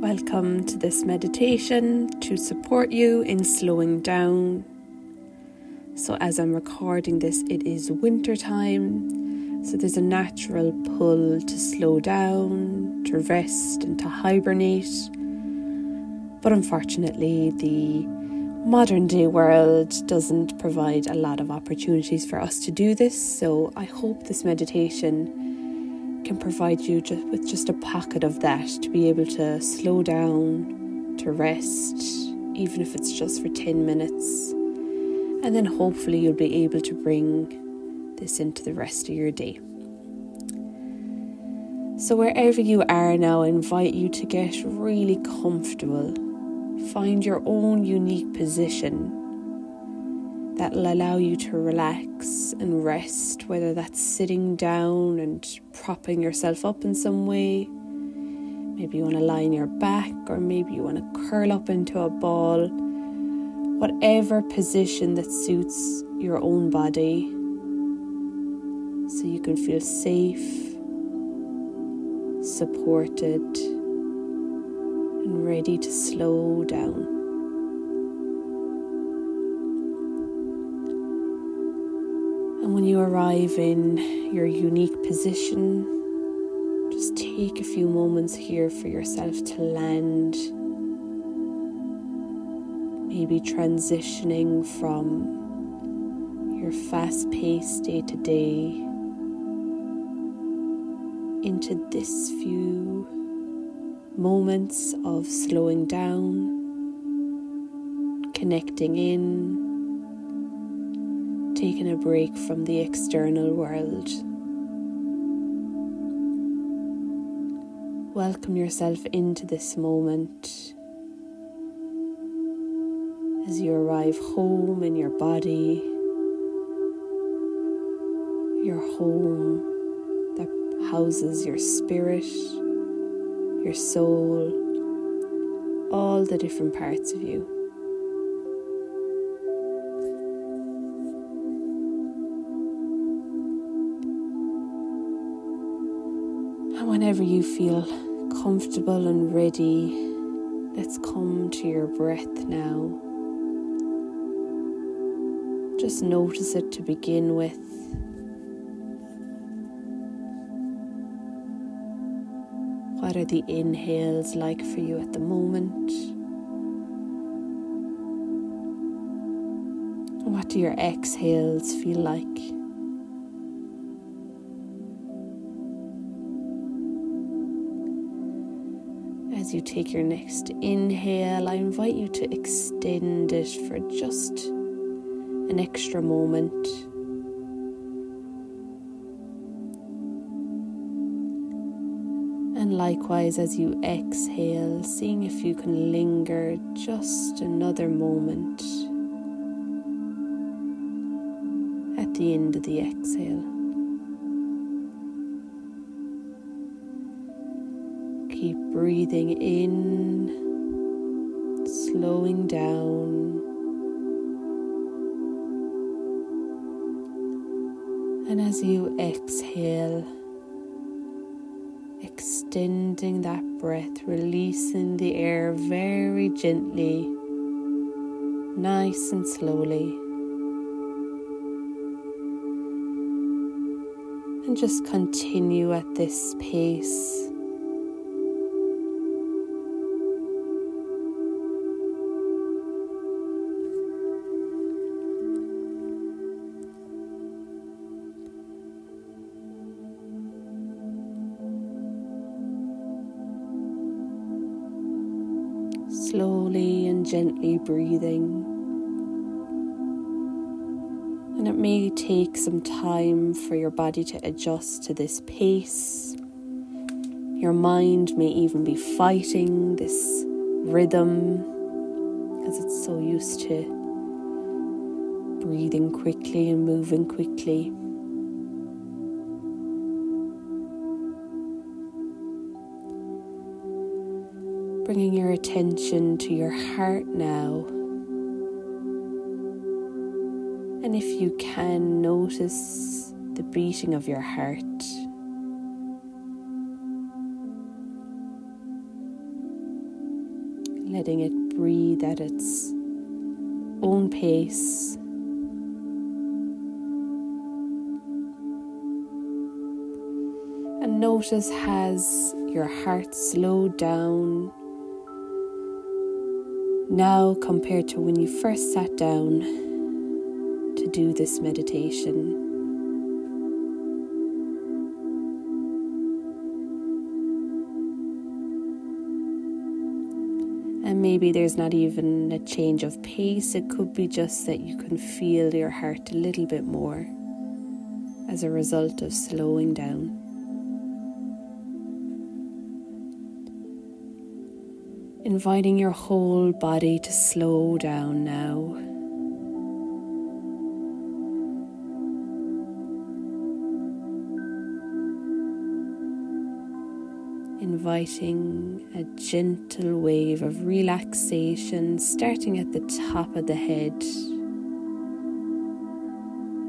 Welcome to this meditation to support you in slowing down. So, as I'm recording this, it is winter time, so there's a natural pull to slow down, to rest, and to hibernate. But unfortunately, the modern day world doesn't provide a lot of opportunities for us to do this, so I hope this meditation can provide you just with just a pocket of that to be able to slow down, to rest, even if it's just for 10 minutes. And then hopefully you'll be able to bring this into the rest of your day. So, wherever you are now, I invite you to get really comfortable find your own unique position that will allow you to relax and rest, whether that's sitting down and propping yourself up in some way. Maybe you want to lie on your back, or maybe you want to curl up into a ball. Whatever position that suits your own body, so you can feel safe, supported and ready to slow down. And when you arrive in your unique position, just take a few moments here for yourself to land. Maybe transitioning from your fast paced day to day into this few moments of slowing down, connecting in, taking a break from the external world. Welcome yourself into this moment as you arrive home in your body, your home that houses your spirit your soul, all the different parts of you. Whenever you feel comfortable and ready, let's come to your breath now. Just notice it to begin with. What are the inhales like for you at the moment? What do your exhales feel like? As you take your next inhale, I invite you to extend it for just an extra moment. And likewise, as you exhale, seeing if you can linger just another moment at the end of the exhale. Keep breathing in, slowing down. And as you exhale, extending that breath, releasing the air very gently, nice and slowly. And just continue at this pace. Gently breathing. And it may take some time for your body to adjust to this pace. Your mind may even be fighting this rhythm as it's so used to breathing quickly and moving quickly. Bringing your attention to your heart now. And if you can, notice the beating of your heart. letting it breathe at its own pace. And notice has your heart slowed down now compared to when you first sat down to do this meditation. And maybe there's not even a change of pace, it could be just that you can feel your heart a little bit more as a result of slowing down. Inviting your whole body to slow down now. inviting a gentle wave of relaxation starting at the top of the head,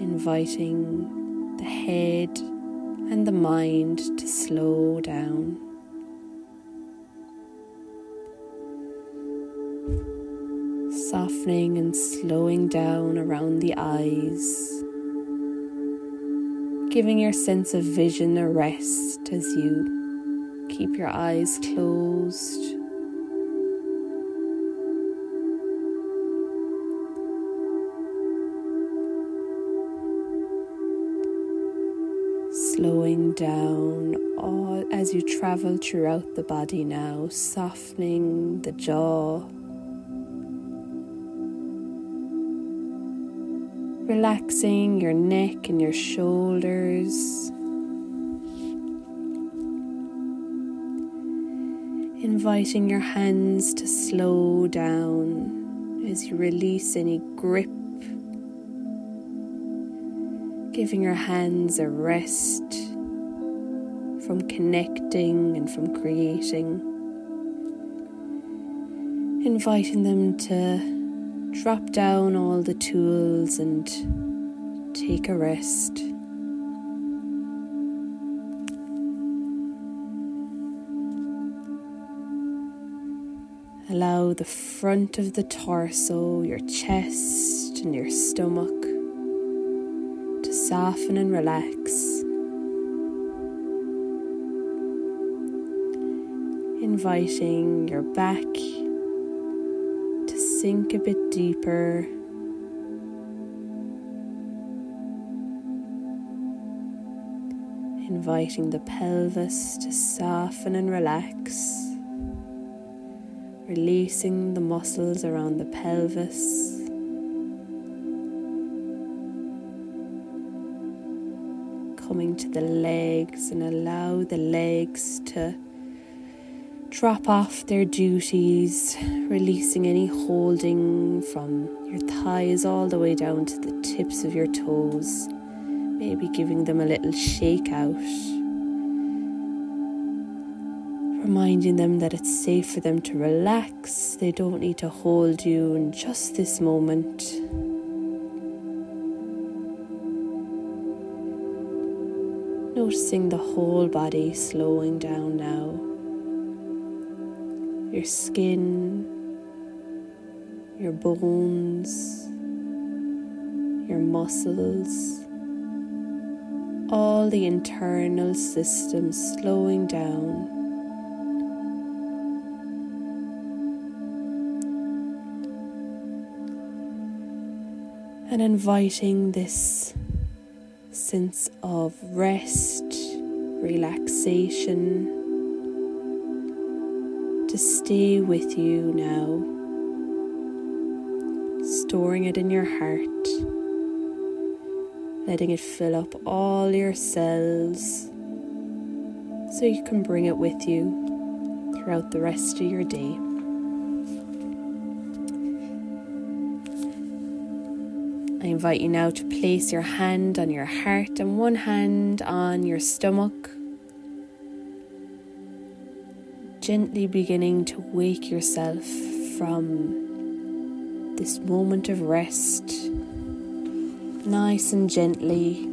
inviting the head and the mind to slow down. Softening and slowing down around the eyes, giving your sense of vision a rest as you Keep your eyes closed. Slowing down all as you travel throughout the body now, softening the jaw. Relaxing your neck and your shoulders. inviting your hands to slow down as you release any grip, giving your hands a rest from connecting and from creating, inviting them to drop down all the tools and take a rest. Allow the front of the torso, your chest, and your stomach to soften and relax. Inviting your back sink a bit deeper. Inviting the pelvis to soften and relax releasing the muscles around the pelvis. Coming to the legs and allow the legs to drop off their duties, releasing any holding from your thighs all the way down to the tips of your toes, maybe giving them a little shake out reminding them that it's safe for them to relax. They don't need to hold you in just this moment. Noticing the whole body slowing down now. Your skin, your bones, your muscles, all the internal systems slowing down. and inviting this sense of rest, relaxation to stay with you now, storing it in your heart, letting it fill up all your cells so you can bring it with you throughout the rest of your day. I invite you now to place your hand on your heart and one hand on your stomach. Gently beginning to wake yourself from this moment of rest, nice and gently.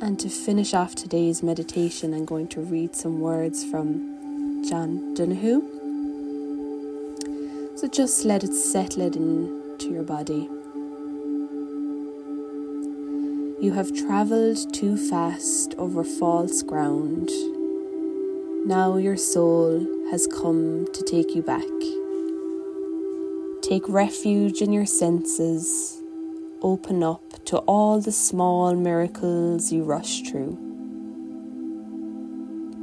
And to finish off today's meditation, I'm going to read some words from John O'Donoghue. So just let it settle it into your body. You have travelled too fast over false ground. Now your soul has come to take you back. Take refuge in your senses. Open up to all the small miracles you rush through.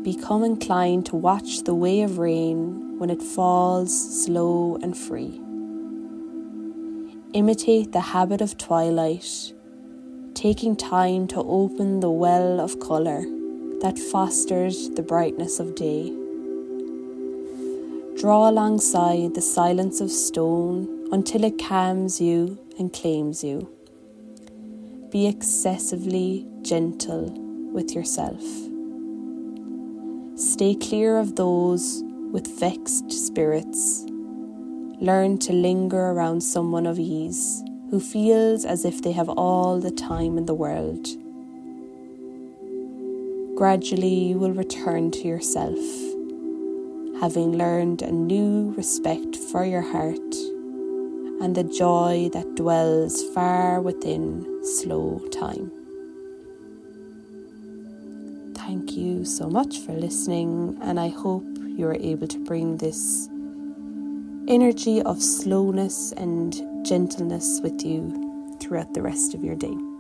Become inclined to watch the way of rain when it falls slow and free. Imitate the habit of twilight, taking time to open the well of colour that fosters the brightness of day. Draw alongside the silence of stone until it calms you and claims you. Be excessively gentle with yourself. Stay clear of those with vexed spirits. Learn to linger around someone of ease who feels as if they have all the time in the world. Gradually, you will return to yourself having learned a new respect for your heart and the joy that dwells far within slow time. Thank you so much for listening, and I hope you are able to bring this energy of slowness and gentleness with you throughout the rest of your day.